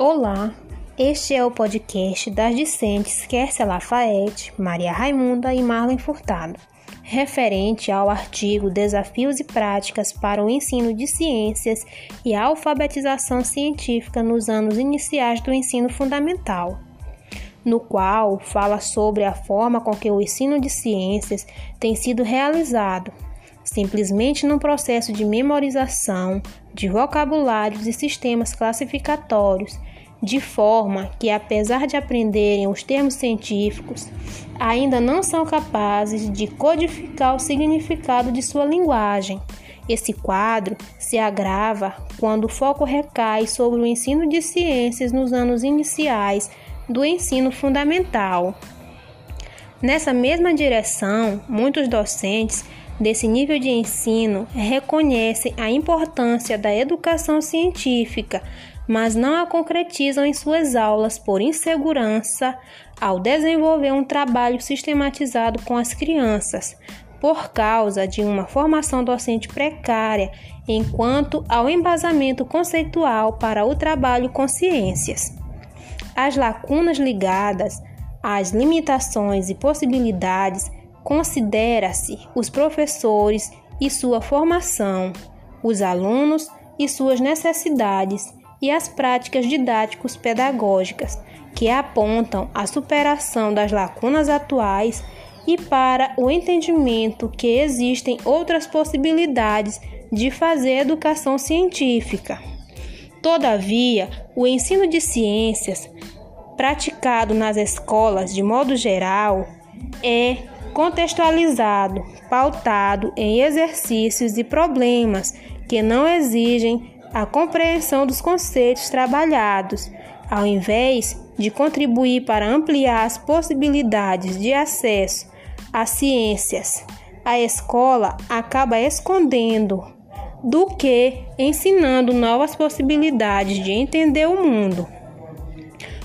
Olá, este é o podcast das discentes Kersia Lafayette, Maria Raimunda e Marlon Furtado, referente ao artigo Desafios e Práticas para o Ensino de Ciências e Alfabetização Científica nos anos iniciais do ensino fundamental, no qual fala sobre a forma com que o ensino de ciências tem sido realizado, simplesmente num processo de memorização de vocabulários e sistemas classificatórios de forma que, apesar de aprenderem os termos científicos, ainda não são capazes de codificar o significado de sua linguagem. Esse quadro se agrava quando o foco recai sobre o ensino de ciências nos anos iniciais do ensino fundamental. Nessa mesma direção, muitos docentes desse nível de ensino reconhecem a importância da educação científica mas não a concretizam em suas aulas por insegurança ao desenvolver um trabalho sistematizado com as crianças, por causa de uma formação docente precária, enquanto ao embasamento conceitual para o trabalho com ciências. As lacunas ligadas às limitações e possibilidades considera-se os professores e sua formação, os alunos e suas necessidades e as práticas didáticos pedagógicas, que apontam a superação das lacunas atuais e para o entendimento que existem outras possibilidades de fazer educação científica. Todavia, o ensino de ciências, praticado nas escolas de modo geral, é contextualizado, pautado em exercícios e problemas que não exigem a compreensão dos conceitos trabalhados, ao invés de contribuir para ampliar as possibilidades de acesso às ciências. A escola acaba escondendo do que ensinando novas possibilidades de entender o mundo.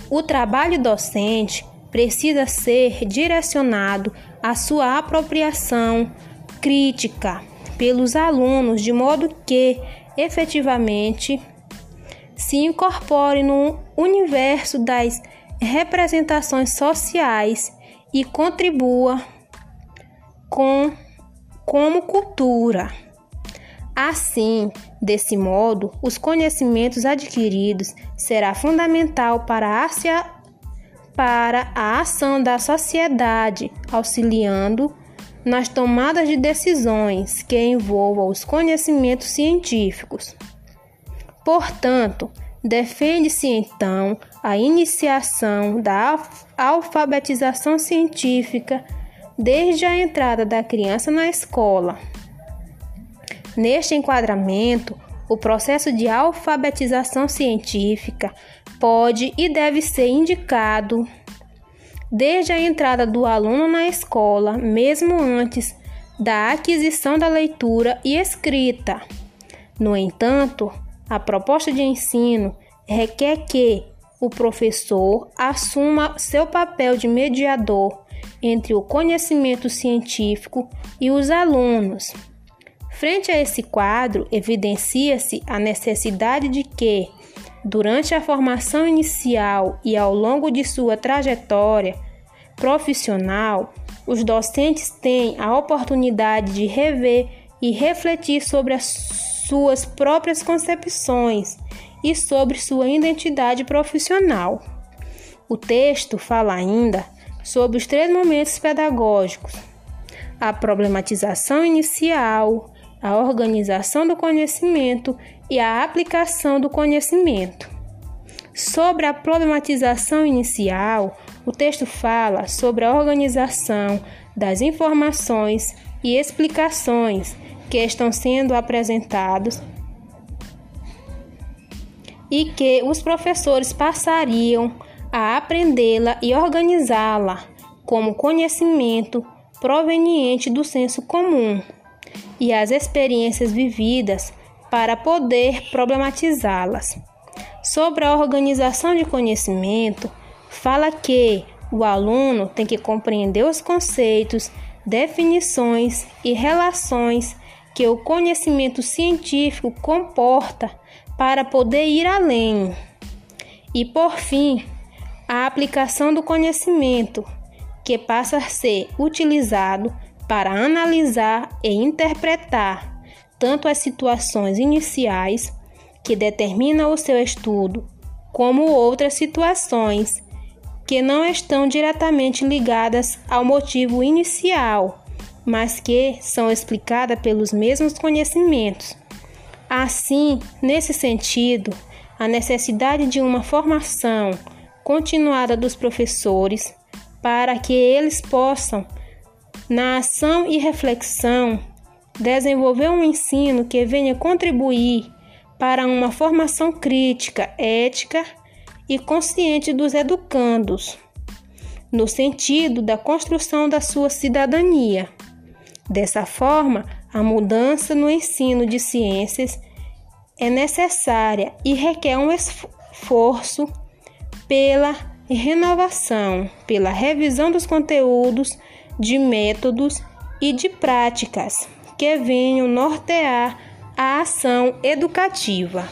O trabalho docente precisa ser direcionado à sua apropriação crítica pelos alunos, de modo que efetivamente se incorpore no universo das representações sociais e contribua com como cultura. Assim, desse modo, os conhecimentos adquiridos será fundamental para a, para a ação da sociedade, auxiliando nas tomadas de decisões que envolvam os conhecimentos científicos. Portanto, defende-se então a iniciação da alfabetização científica desde a entrada da criança na escola. Neste enquadramento, o processo de alfabetização científica pode e deve ser indicado desde a entrada do aluno na escola, mesmo antes da aquisição da leitura e escrita. No entanto, a proposta de ensino requer que o professor assuma seu papel de mediador entre o conhecimento científico e os alunos. Frente a esse quadro, evidencia-se a necessidade de que Durante a formação inicial e ao longo de sua trajetória profissional, os docentes têm a oportunidade de rever e refletir sobre as suas próprias concepções e sobre sua identidade profissional. O texto fala ainda sobre os três momentos pedagógicos: a problematização inicial, a organização do conhecimento e a aplicação do conhecimento. Sobre a problematização inicial, o texto fala sobre a organização das informações e explicações que estão sendo apresentados e que os professores passariam a aprendê-la e organizá-la como conhecimento proveniente do senso comum e as experiências vividas para poder problematizá-las. Sobre a organização de conhecimento, fala que o aluno tem que compreender os conceitos, definições e relações que o conhecimento científico comporta para poder ir além. E por fim, a aplicação do conhecimento, que passa a ser utilizado para analisar e interpretar tanto as situações iniciais que determinam o seu estudo, como outras situações que não estão diretamente ligadas ao motivo inicial, mas que são explicadas pelos mesmos conhecimentos. Assim, nesse sentido, a necessidade de uma formação continuada dos professores para que eles possam, na ação e reflexão, desenvolver um ensino que venha contribuir para uma formação crítica, ética e consciente dos educandos, no sentido da construção da sua cidadania. Dessa forma, a mudança no ensino de ciências é necessária e requer um esforço pela renovação, pela revisão dos conteúdos, de métodos e de práticas que venham nortear a ação educativa.